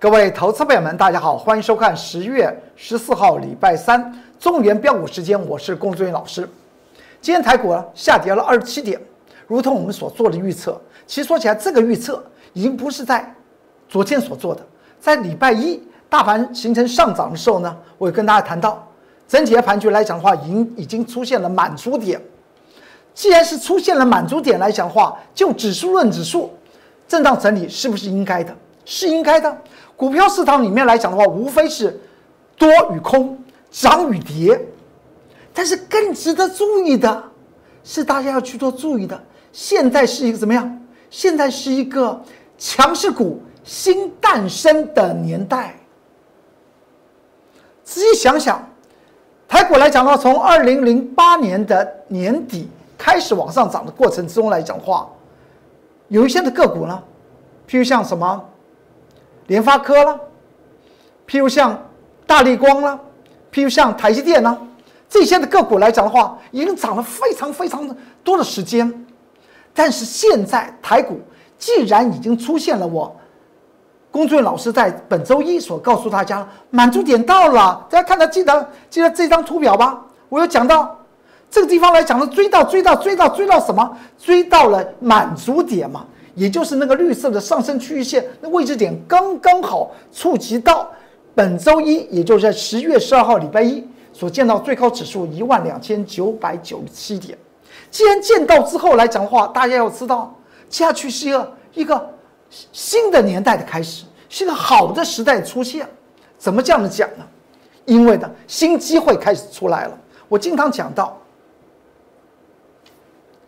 各位投资朋友们，大家好，欢迎收看十月十四号礼拜三中原标股时间，我是龚志远老师。今天台股下跌了二十七点，如同我们所做的预测。其实说起来，这个预测已经不是在昨天所做的，在礼拜一大盘形成上涨的时候呢，我也跟大家谈到，整体的盘局来讲的话，已经已经出现了满足点。既然是出现了满足点来讲的话，就指数论指数，震荡整理是不是应该的？是应该的。股票市场里面来讲的话，无非是多与空、涨与跌，但是更值得注意的是，大家要去做注意的。现在是一个怎么样？现在是一个强势股新诞生的年代。仔细想想，台股来讲的话，从二零零八年的年底开始往上涨的过程之中来讲的话，有一些的个股呢，譬如像什么？联发科了，譬如像大力光了，譬如像台积电呢，这些的个股来讲的话，已经涨了非常非常的多的时间。但是现在台股既然已经出现了，我龚俊老师在本周一所告诉大家，满足点到了。大家看到记得记得这张图表吧？我有讲到这个地方来讲的，追到追到追到追到什么？追到了满足点嘛。也就是那个绿色的上升区域线，那位置点刚刚好触及到本周一，也就是在十月十二号礼拜一所见到最高指数一万两千九百九十七点。既然见到之后来讲的话，大家要知道，接下去是一个一个新的年代的开始，是一个好的时代出现。怎么这样的讲呢？因为呢，新机会开始出来了。我经常讲到，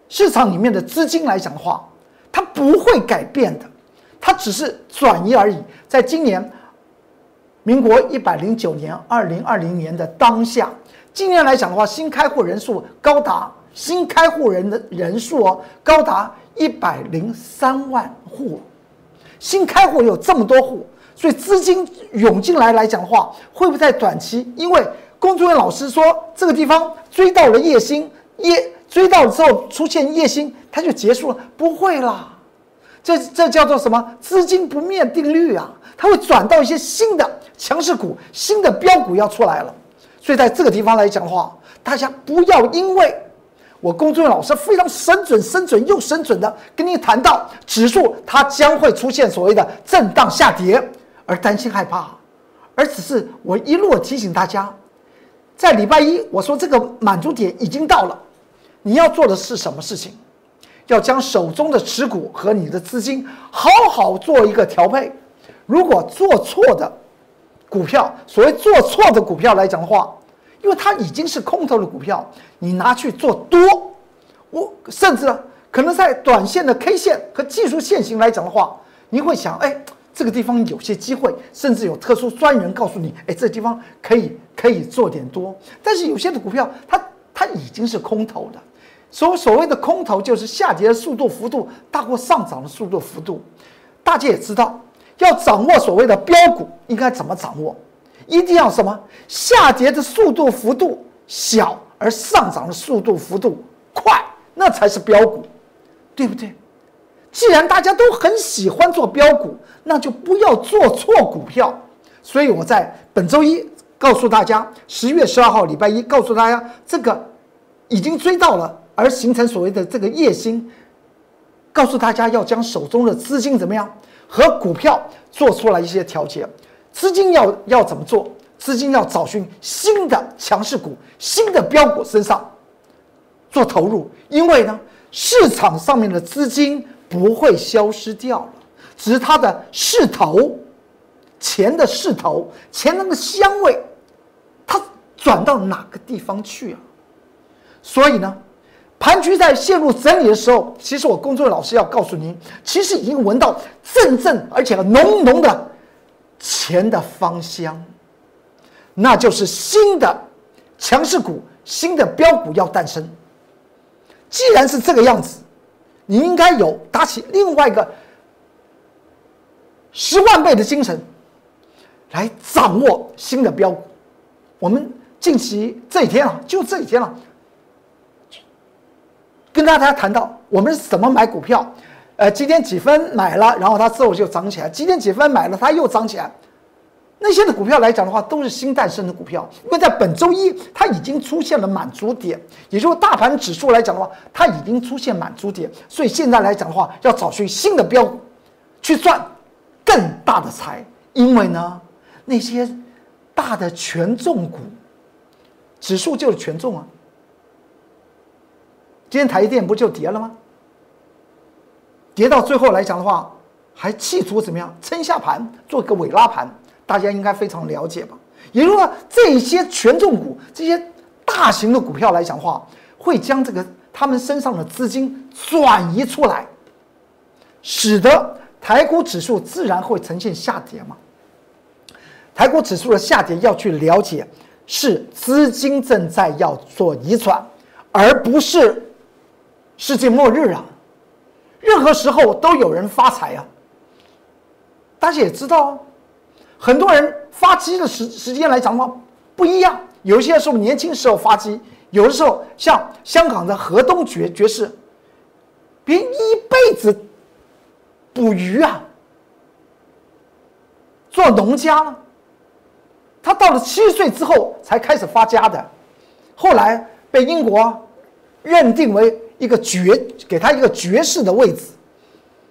市场里面的资金来讲的话。它不会改变的，它只是转移而已。在今年，民国一百零九年二零二零年的当下，今年来讲的话，新开户人数高达新开户人的人数哦，高达一百零三万户。新开户有这么多户，所以资金涌进来来讲的话，会不会在短期？因为工作人员老师说，这个地方追到了叶星叶。追到之后出现夜星，它就结束了，不会啦。这这叫做什么？资金不灭定律啊！它会转到一些新的强势股、新的标股要出来了。所以在这个地方来讲的话，大家不要因为我工作老师非常神准、神准又神准的跟你谈到指数它将会出现所谓的震荡下跌而担心害怕，而只是我一路提醒大家，在礼拜一我说这个满足点已经到了。你要做的是什么事情？要将手中的持股和你的资金好好做一个调配。如果做错的股票，所谓做错的股票来讲的话，因为它已经是空头的股票，你拿去做多，我甚至可能在短线的 K 线和技术线型来讲的话，你会想，哎，这个地方有些机会，甚至有特殊专员告诉你，哎，这地方可以可以做点多。但是有些的股票，它它已经是空头的。所所谓的空头，就是下跌的速度幅度大过上涨的速度幅度。大家也知道，要掌握所谓的标股，应该怎么掌握？一定要什么？下跌的速度幅度小，而上涨的速度幅度快，那才是标股，对不对？既然大家都很喜欢做标股，那就不要做错股票。所以我在本周一告诉大家，十月十二号礼拜一告诉大家，这个已经追到了。而形成所谓的这个夜星，告诉大家要将手中的资金怎么样和股票做出来一些调节，资金要要怎么做？资金要找寻新的强势股、新的标股身上做投入，因为呢，市场上面的资金不会消失掉了，只是它的势头、钱的势头、钱那个香味，它转到哪个地方去啊？所以呢？盘局在陷入整理的时候，其实我工作的老师要告诉您，其实已经闻到阵阵而且浓浓的钱的芳香，那就是新的强势股、新的标股要诞生。既然是这个样子，你应该有打起另外一个十万倍的精神来掌握新的标股。我们近期这几天啊，就这几天了。跟大家谈到我们是怎么买股票，呃，几点几分买了，然后它之后就涨起来；几点几分买了，它又涨起来。那些的股票来讲的话，都是新诞生的股票，因为在本周一它已经出现了满足点，也就是大盘指数来讲的话，它已经出现满足点，所以现在来讲的话，要找寻新的标股去赚更大的财，因为呢，那些大的权重股，指数就是权重啊。今天台积电不就跌了吗？跌到最后来讲的话，还企图怎么样撑下盘，做个尾拉盘。大家应该非常了解吧？也就是说，这些权重股、这些大型的股票来讲的话，会将这个他们身上的资金转移出来，使得台股指数自然会呈现下跌嘛。台股指数的下跌要去了解，是资金正在要做移转，而不是世界末日啊！任何时候都有人发财啊！大家也知道啊。很多人发迹的时时间来讲的话不一样，有一些是年轻时候发迹，有的时候像香港的河东爵爵士，别人一辈子捕鱼啊，做农家了，他到了七岁之后才开始发家的，后来被英国认定为一个爵，给他一个爵士的位置，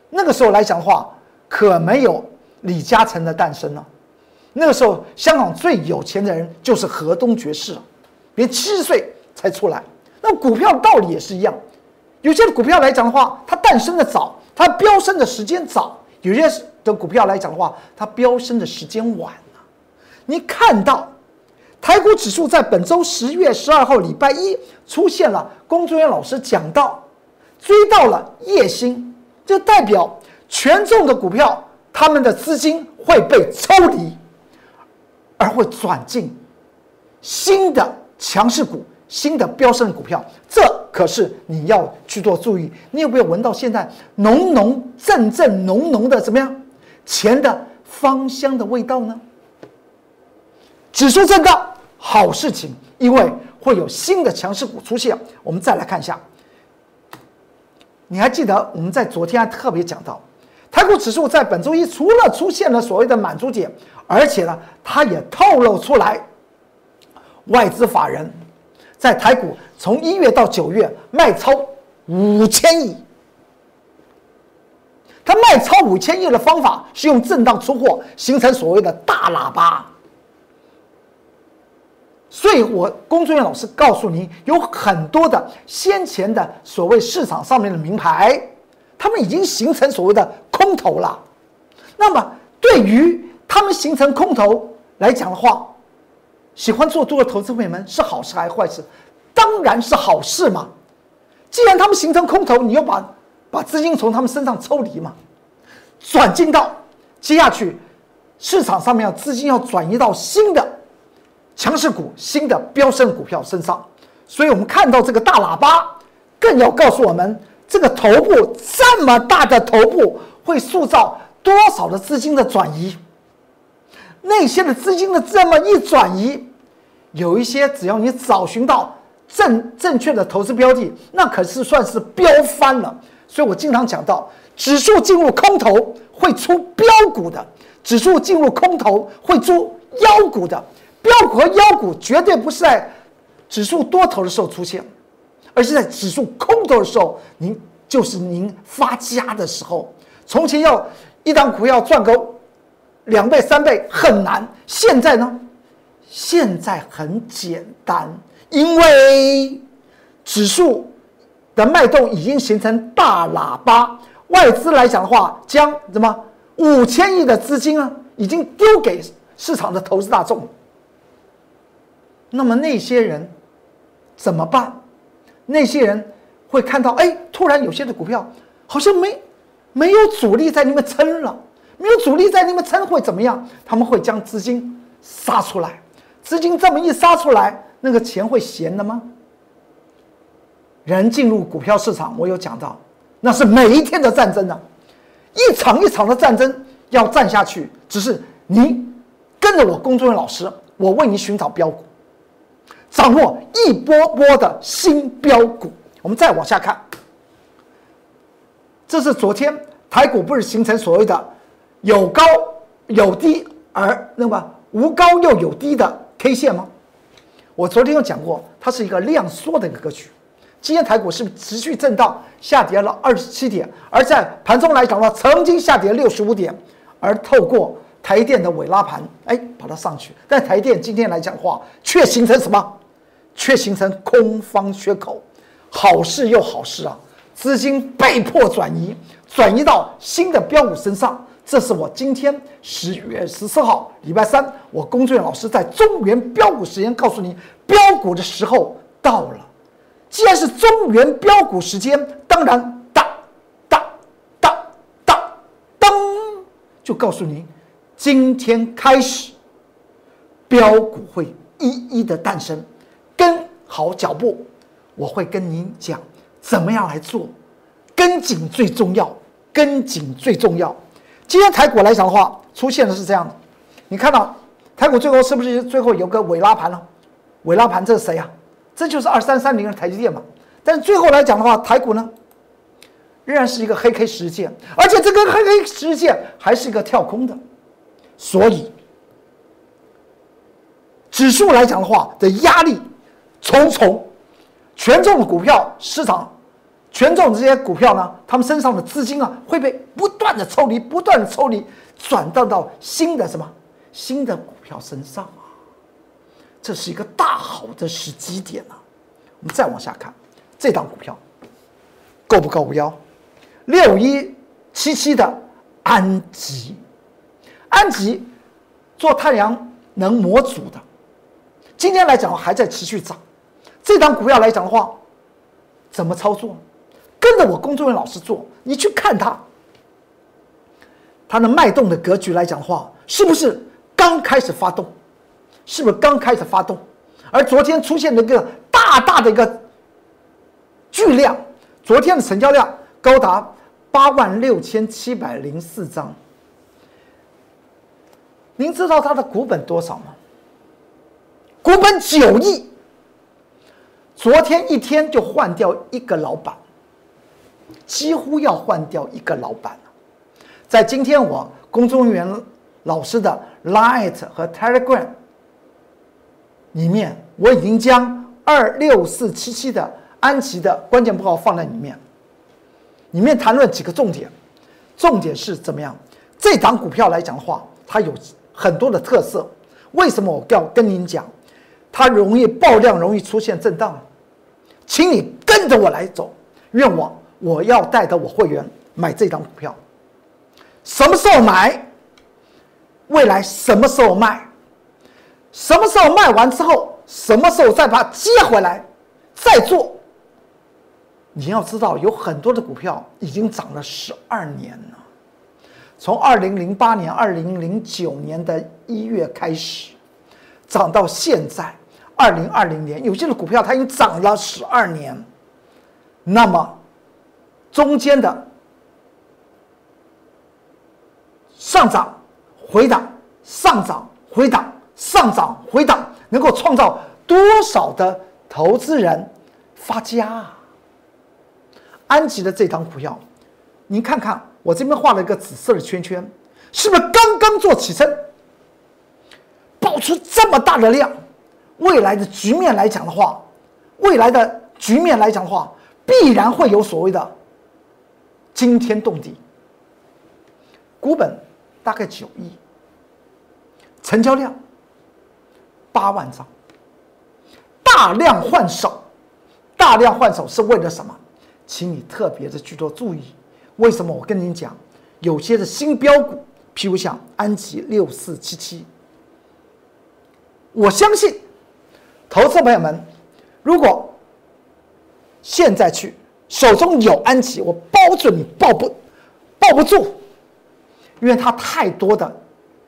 那个时候来讲的话，可没有李嘉诚的诞生了。那个时候，香港最有钱的人就是河东爵士，连七十岁才出来。那股票道理也是一样，有些股票来讲的话，它诞生的早，它飙升的时间早；有些的股票来讲的话，它飙升的时间晚你看到台股指数在本周十月十二号礼拜一出现了，龚作人员老师讲到，追到了夜星，就代表权重的股票，他们的资金会被抽离。而会转进新的强势股、新的飙升的股票，这可是你要去做注意。你有没有闻到现在浓浓、阵阵、浓浓的怎么样钱的芳香的味道呢？指数震荡，好事情，因为会有新的强势股出现。我们再来看一下，你还记得我们在昨天还特别讲到，台股指数在本周一除了出现了所谓的满足点。而且呢，它也透露出来，外资法人，在台股从一月到九月卖超五千亿。他卖超五千亿的方法是用震荡出货，形成所谓的大喇叭。所以我工作人员老师告诉您，有很多的先前的所谓市场上面的名牌，他们已经形成所谓的空头了。那么对于他们形成空头来讲的话，喜欢做多的投资朋友们是好事还是坏事？当然是好事嘛！既然他们形成空头，你要把把资金从他们身上抽离嘛，转进到接下去市场上面要资金要转移到新的强势股、新的飙升股票身上。所以我们看到这个大喇叭，更要告诉我们，这个头部这么大的头部会塑造多少的资金的转移。那些的资金的这么一转移，有一些只要你找寻到正正确的投资标的，那可是算是飙翻了。所以我经常讲到，指数进入空头会出标股的，指数进入空头会出妖股的。标股和妖股绝对不是在指数多头的时候出现，而是在指数空头的时候，您就是您发家的时候。从前要一档股票赚够。两倍三倍很难，现在呢？现在很简单，因为指数的脉动已经形成大喇叭，外资来讲的话，将什么五千亿的资金啊，已经丢给市场的投资大众。那么那些人怎么办？那些人会看到，哎，突然有些的股票好像没没有主力在那边撑了。没有主力在里面撑会怎么样？他们会将资金杀出来，资金这么一杀出来，那个钱会闲的吗？人进入股票市场，我有讲到，那是每一天的战争呢，一场一场的战争要战下去。只是你跟着我工作人员老师，我为你寻找标股，掌握一波波的新标股。我们再往下看，这是昨天台股不是形成所谓的有高有低，而那么无高又有低的 K 线吗？我昨天有讲过，它是一个量缩的一个格局。今天台股是持续震荡下跌了二十七点？而在盘中来讲的话，曾经下跌六十五点，而透过台电的尾拉盘，哎，把它上去。但台电今天来讲的话，却形成什么？却形成空方缺口。好事又好事啊！资金被迫转移，转移到新的标股身上。这是我今天十月十四号礼拜三，我龚俊老师在中原标股时间告诉你，标股的时候到了。既然是中原标股时间，当然当当当当当，就告诉您，今天开始，标股会一一的诞生，好脚步，我会跟您讲怎么样来做，跟紧最重要，跟紧最重要。今天台股来讲的话，出现的是这样的，你看到台股最后是不是最后有个尾拉盘了？尾拉盘这是谁呀？这就是二三三零的台积电嘛，但是最后来讲的话，台股呢仍然是一个黑 K 十日线，而且这个黑 K 十日线还是一个跳空的，所以指数来讲的话的压力重重，权重的股票市场，权重这些股票呢，他们身上的资金啊会被不断的抽离，不断的抽离，转到到新的什么新的股票身上啊。这是一个大好的时机点啊！我们再往下看，这档股票够不够五幺六一七七的安吉，安吉做太阳能模组的，今天来讲还在持续涨。这档股票来讲的话，怎么操作？跟着我工作人员老师做，你去看它，它的脉动的格局来讲的话，是不是刚开始发动？是不是刚开始发动？而昨天出现了一个大大的一个巨量，昨天的成交量高达八万六千七百零四张。您知道它的股本多少吗？股本九亿。昨天一天就换掉一个老板，几乎要换掉一个老板了。在今天我公众人员老师的 Line 和 Telegram。里面我已经将二六四七七的安琪的关键报告放在里面，里面谈论几个重点，重点是怎么样？这档股票来讲的话，它有很多的特色。为什么我要跟您讲？它容易爆量，容易出现震荡，请你跟着我来走。愿我我要带着我会员买这张股票，什么时候买？未来什么时候卖？什么时候卖完之后，什么时候再把它接回来，再做？你要知道，有很多的股票已经涨了十二年了，从二零零八年、二零零九年的一月开始，涨到现在二零二零年，有些的股票它已经涨了十二年。那么，中间的上涨、回档、上涨、回档。上涨回档能够创造多少的投资人发家？安吉的这张股票，您看看，我这边画了一个紫色的圈圈，是不是刚刚做起身，爆出这么大的量？未来的局面来讲的话，未来的局面来讲的话，必然会有所谓的惊天动地。股本大概九亿，成交量。八万张，大量换手，大量换手是为了什么？请你特别的去做注意。为什么我跟你讲，有些的新标股，譬如像安吉六四七七，我相信，投资朋友们，如果现在去手中有安琪，我保准你抱不抱不住，因为它太多的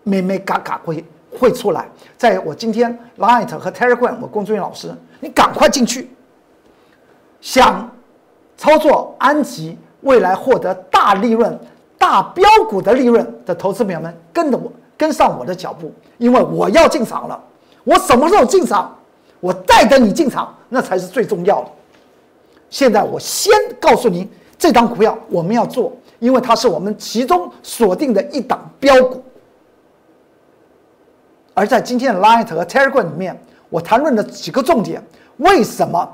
咩咩嘎嘎会。会出来，在我今天 Light 和 Telegram，我工作人员老师，你赶快进去。想操作安琪，未来获得大利润、大标股的利润的投资朋友们，跟着我，跟上我的脚步，因为我要进场了。我什么时候进场？我带着你进场，那才是最重要的。现在我先告诉您这张股票我们要做，因为它是我们其中锁定的一档标股。而在今天的 Light 和 Telegram 里面，我谈论的几个重点，为什么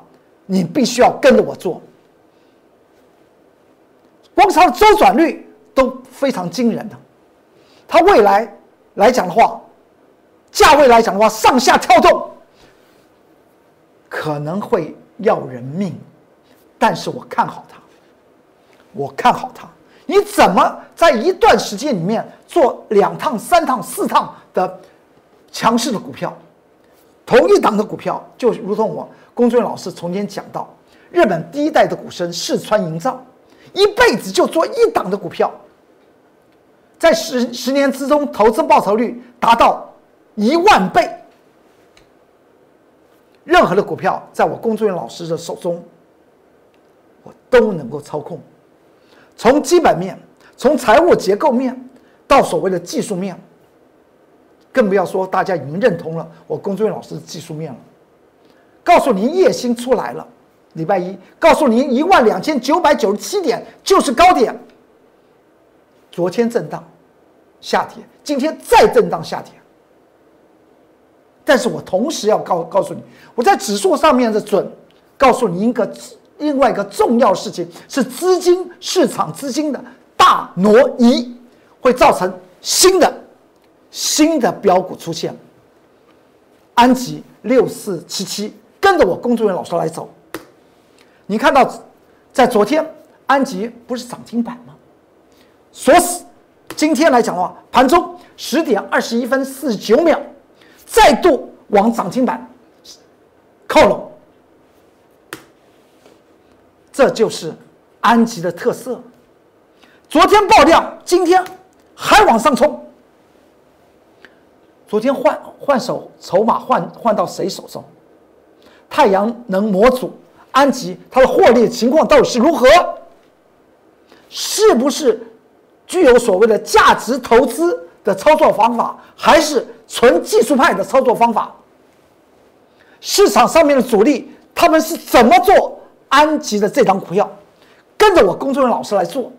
你必须要跟着我做？光它的周转率都非常惊人的，它未来来讲的话，价位来讲的话，上下跳动可能会要人命，但是我看好它，我看好它。你怎么在一段时间里面做两趟、三趟、四趟的？强势的股票，同一档的股票，就如同我龚俊老师从前讲到，日本第一代的股神四川营造，一辈子就做一档的股票，在十十年之中，投资报酬率达到一万倍。任何的股票，在我龚俊老师的手中，我都能够操控，从基本面，从财务结构面，到所谓的技术面。更不要说大家已经认同了我龚俊老师的技术面了。告诉您叶星出来了，礼拜一告诉您一万两千九百九十七点就是高点。昨天震荡下跌，今天再震荡下跌。但是我同时要告告诉你，我在指数上面的准，告诉你一个另外一个重要事情是资金市场资金的大挪移，会造成新的。新的标股出现，安吉六四七七，跟着我工作人员老师来走。你看到，在昨天安吉不是涨停板吗？锁死。今天来讲的话，盘中十点二十一分四十九秒，再度往涨停板靠拢。这就是安吉的特色。昨天爆量，今天还往上冲。昨天换换手筹码换换到谁手上？太阳能模组安吉它的获利情况到底是如何？是不是具有所谓的价值投资的操作方法，还是纯技术派的操作方法？市场上面的主力他们是怎么做安吉的这张股票？跟着我工作人员老师来做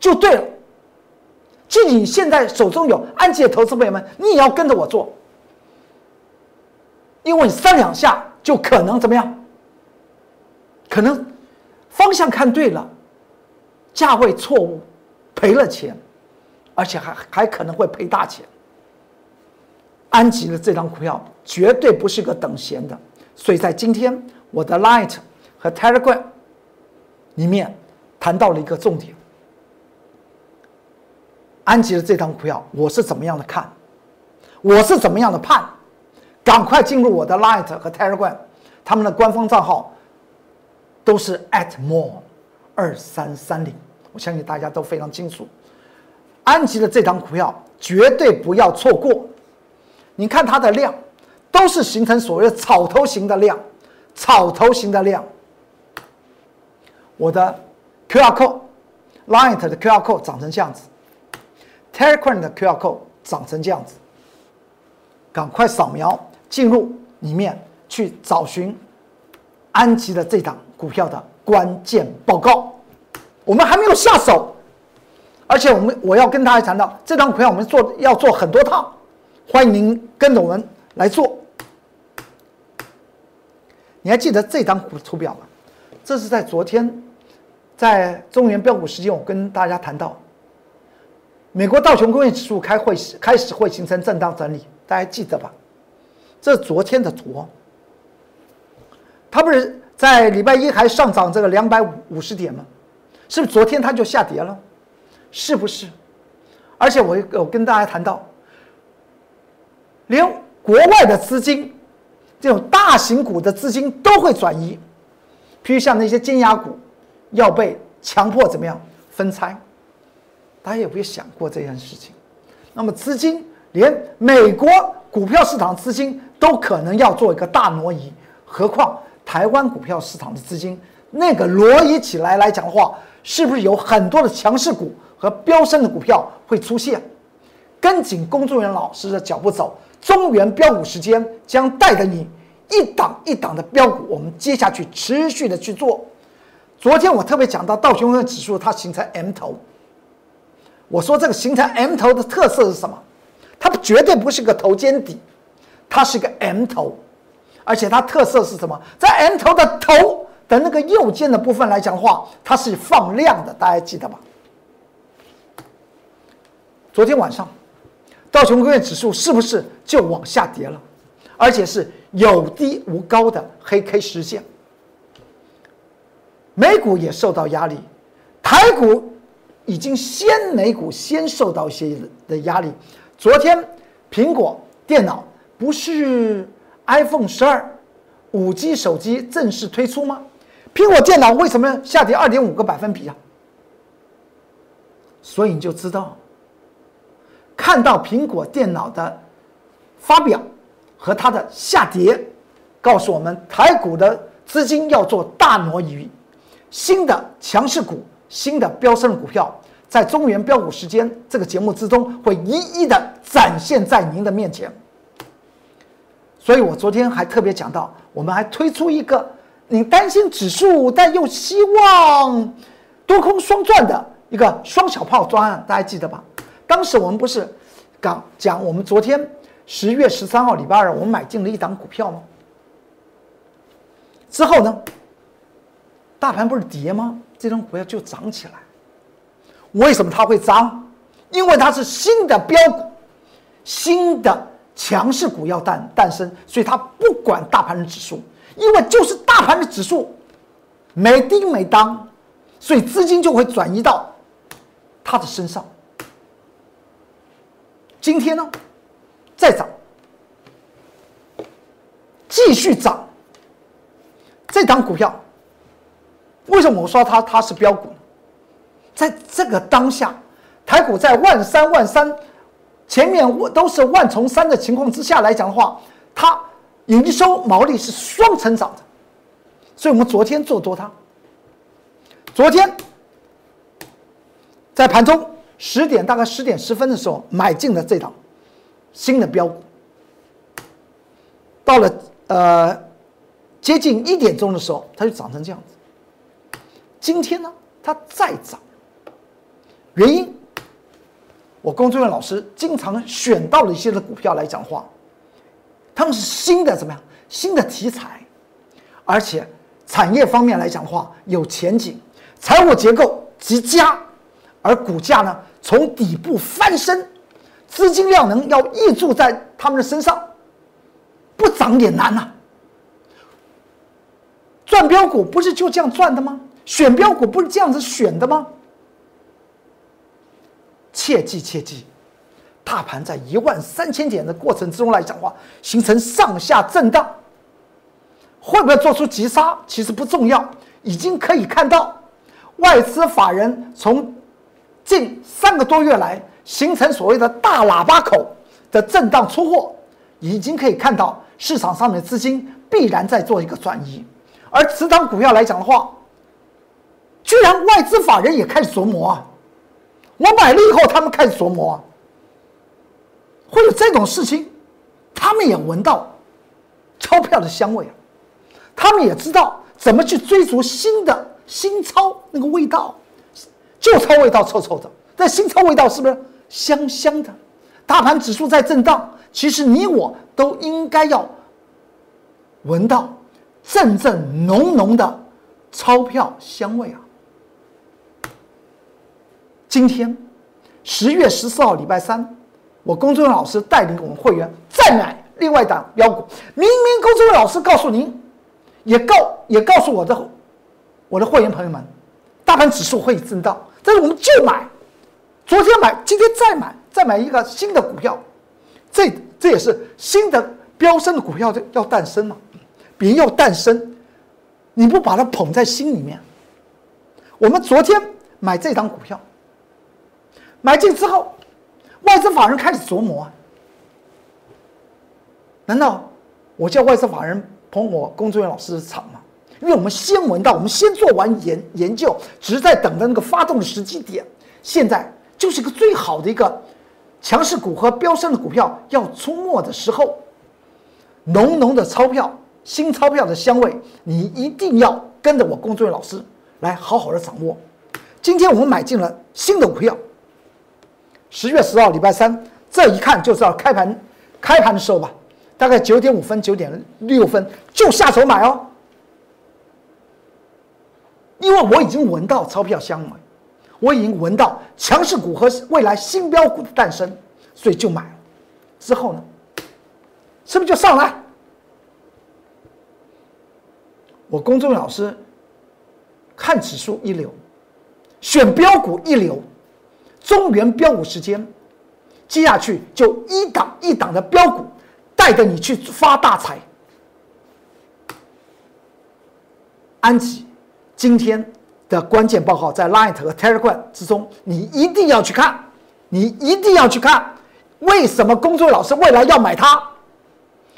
就对了。即使你现在手中有安吉的投资朋友们，你也要跟着我做，因为三两下就可能怎么样？可能方向看对了，价位错误，赔了钱，而且还还可能会赔大钱。安吉的这张股票绝对不是个等闲的，所以在今天我的 Light 和 Telegram 里面谈到了一个重点。安吉的这张股票，我是怎么样的看？我是怎么样的判？赶快进入我的 Light 和 Telegram，他们的官方账号都是 at more 二三三零，我相信大家都非常清楚。安吉的这张股票绝对不要错过。你看它的量，都是形成所谓的草头型的量，草头型的量。我的 QR code，Light 的 QR code 长成这样子。Telegram 的 QR code 长成这样子，赶快扫描进入里面去找寻安吉的这档股票的关键报告。我们还没有下手，而且我们我要跟大家谈到这张股票，我们做要做很多趟，欢迎您跟着我们来做。你还记得这张股图表吗？这是在昨天在中原标股时间，我跟大家谈到。美国道琼工业指数开会开始会形成震荡整理，大家记得吧？这是昨天的图，它不是在礼拜一还上涨这个两百五五十点吗？是不是昨天它就下跌了？是不是？而且我我跟大家谈到，连国外的资金，这种大型股的资金都会转移，譬如像那些尖牙股，要被强迫怎么样分拆？大家有没有想过这件事情？那么资金连美国股票市场资金都可能要做一个大挪移，何况台湾股票市场的资金那个挪移起来来讲的话，是不是有很多的强势股和飙升的股票会出现？跟紧工作人员老师的脚步走，中原标股时间将带着你一档一档的标股，我们接下去持续的去做。昨天我特别讲到道琼斯指数它形成 M 头，我说这个形成 M 头的特色是什么？它绝对不是个头肩底，它是个 M 头，而且它特色是什么？在 M 头的头的那个右肩的部分来讲的话，它是放量的，大家记得吧？昨天晚上，道琼工业指数是不是就往下跌了？而且是有低无高的黑 K 实现。美股也受到压力，台股已经先美股先受到一些的压力。昨天苹果电脑不是 iPhone 十二五 G 手机正式推出吗？苹果电脑为什么下跌二点五个百分比啊？所以你就知道。看到苹果电脑的发表和它的下跌，告诉我们台股的资金要做大挪移，新的强势股、新的飙升股票，在中原标股时间这个节目之中会一一的展现在您的面前。所以我昨天还特别讲到，我们还推出一个你担心指数但又希望多空双赚的一个双小炮专案，大家记得吧？当时我们不是讲讲我们昨天十月十三号礼拜二我们买进了一档股票吗？之后呢，大盘不是跌吗？这张股票就涨起来。为什么它会涨？因为它是新的标股，新的强势股要诞诞生，所以它不管大盘的指数，因为就是大盘的指数没叮没当，所以资金就会转移到它的身上。今天呢，再涨，继续涨。这档股票，为什么我说它它是标股呢？在这个当下，台股在万三万三，前面都是万重三的情况之下来讲的话，它营收毛利是双成长的，所以我们昨天做多它。昨天在盘中。十点大概十点十分的时候买进了这档新的标股，到了呃接近一点钟的时候，它就涨成这样子。今天呢，它再涨，原因我工作人员老师经常选到了一些的股票来讲话，他们是新的怎么样？新的题材，而且产业方面来讲话有前景，财务结构极佳。而股价呢，从底部翻身，资金量能要溢注在他们的身上，不涨也难呐。赚标股不是就这样赚的吗？选标股不是这样子选的吗？切记切记，大盘在一万三千点的过程之中来讲话，形成上下震荡，会不会做出急杀？其实不重要，已经可以看到外资法人从。近三个多月来，形成所谓的大喇叭口的震荡出货，已经可以看到市场上面的资金必然在做一个转移。而此档股票来讲的话，居然外资法人也开始琢磨啊！我买了以后，他们开始琢磨啊，会有这种事情，他们也闻到钞票的香味，他们也知道怎么去追逐新的新钞那个味道。旧钞味道臭臭的，但新钞味道是不是香香的？大盘指数在震荡，其实你我都应该要闻到阵阵浓浓的钞票香味啊！今天十月十四号礼拜三，我工作人员老师带领我们会员再买另外一档标股。明明工作人员老师告诉您，也告也告诉我的我的会员朋友们，大盘指数会震荡。但是我们就买，昨天买，今天再买，再买一个新的股票，这这也是新的飙升的股票要诞生了，别人要诞生，你不把它捧在心里面。我们昨天买这张股票，买进之后，外资法人开始琢磨啊，难道我叫外资法人捧我工作人员老师的场吗？因为我们先闻到，我们先做完研研究，只是在等着那个发动的时机点。现在就是一个最好的一个强势股和飙升的股票要出没的时候，浓浓的钞票、新钞票的香味，你一定要跟着我工作人老师来好好的掌握。今天我们买进了新的股票，十月十号礼拜三，这一看就知道开盘开盘的时候吧，大概九点五分、九点六分就下手买哦，因为我已经闻到钞票香了，我已经闻到强势股和未来新标股的诞生，所以就买了。之后呢，是不是就上来？我公众老师看指数一流，选标股一流，中原标股时间，接下去就一档一档的标股，带着你去发大财。安吉今天的关键报告在 Light 和 Telegram 之中，你一定要去看，你一定要去看，为什么工作老师未来要买它？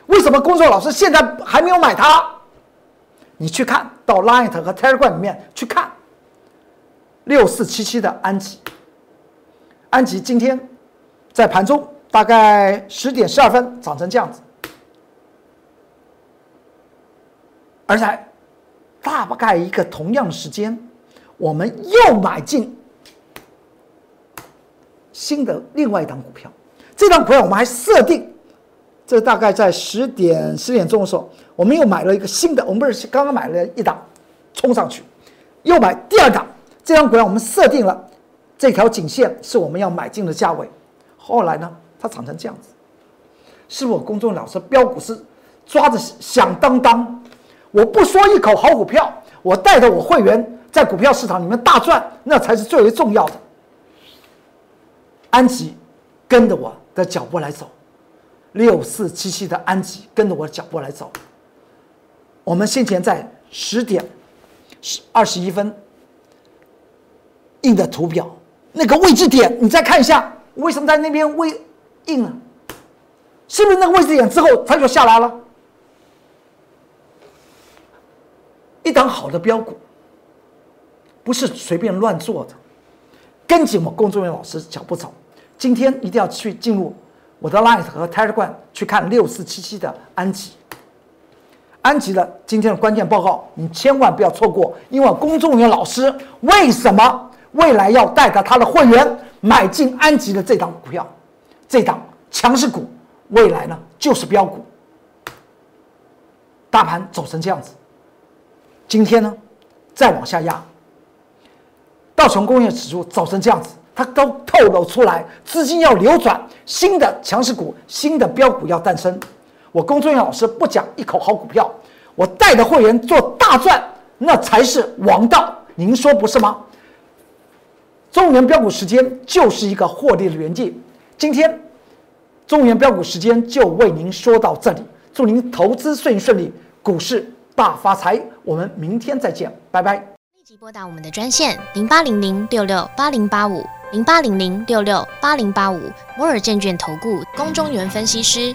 为什么工作老师现在还没有买它？你去看到 Light 和 Telegram 里面去看，六四七七的安吉，安吉今天在盘中大概十点十二分涨成这样子，而且大概一个同样的时间，我们又买进新的另外一档股票，这档股票我们还设定。这大概在十点十点钟的时候，我们又买了一个新的。我们不是刚刚买了一档，冲上去，又买第二档。这张股票我们设定了这条颈线是我们要买进的价位。后来呢，它涨成这样子，是我公众老师标股是抓着响当当。我不说一口好股票，我带着我会员在股票市场里面大赚，那才是最为重要的。安吉跟着我的脚步来走。六四七七的安吉跟着我的脚步来走。我们先前在十点十二十一分印的图表那个位置点，你再看一下，为什么在那边位印了？是不是那个位置点之后它就下来了？一档好的标股不是随便乱做的，跟紧我工作人员老师脚步走。今天一定要去进入。我的 Light 和 Telegram 去看六四七七的安吉，安吉的今天的关键报告，你千万不要错过，因为公众人员老师为什么未来要带着他的会员买进安吉的这档股票，这档强势股，未来呢就是标股。大盘走成这样子，今天呢再往下压，道琼工业指数走成这样子。它都透露出来，资金要流转，新的强势股、新的标股要诞生。我龚忠元老师不讲一口好股票，我带着会员做大赚，那才是王道。您说不是吗？中原标股时间就是一个获利的原地。今天中原标股时间就为您说到这里，祝您投资顺顺利，股市大发财。我们明天再见，拜拜。立即拨打我们的专线零八零零六六八零八五。零八零零六六八零八五摩尔证券投顾龚中原分析师，